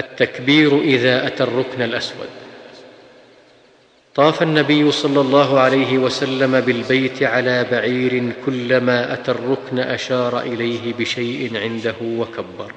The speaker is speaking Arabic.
التكبير إذا أتى الركن الأسود. طاف النبي صلى الله عليه وسلم بالبيت على بعير كلما أتى الركن أشار إليه بشيء عنده وكبر.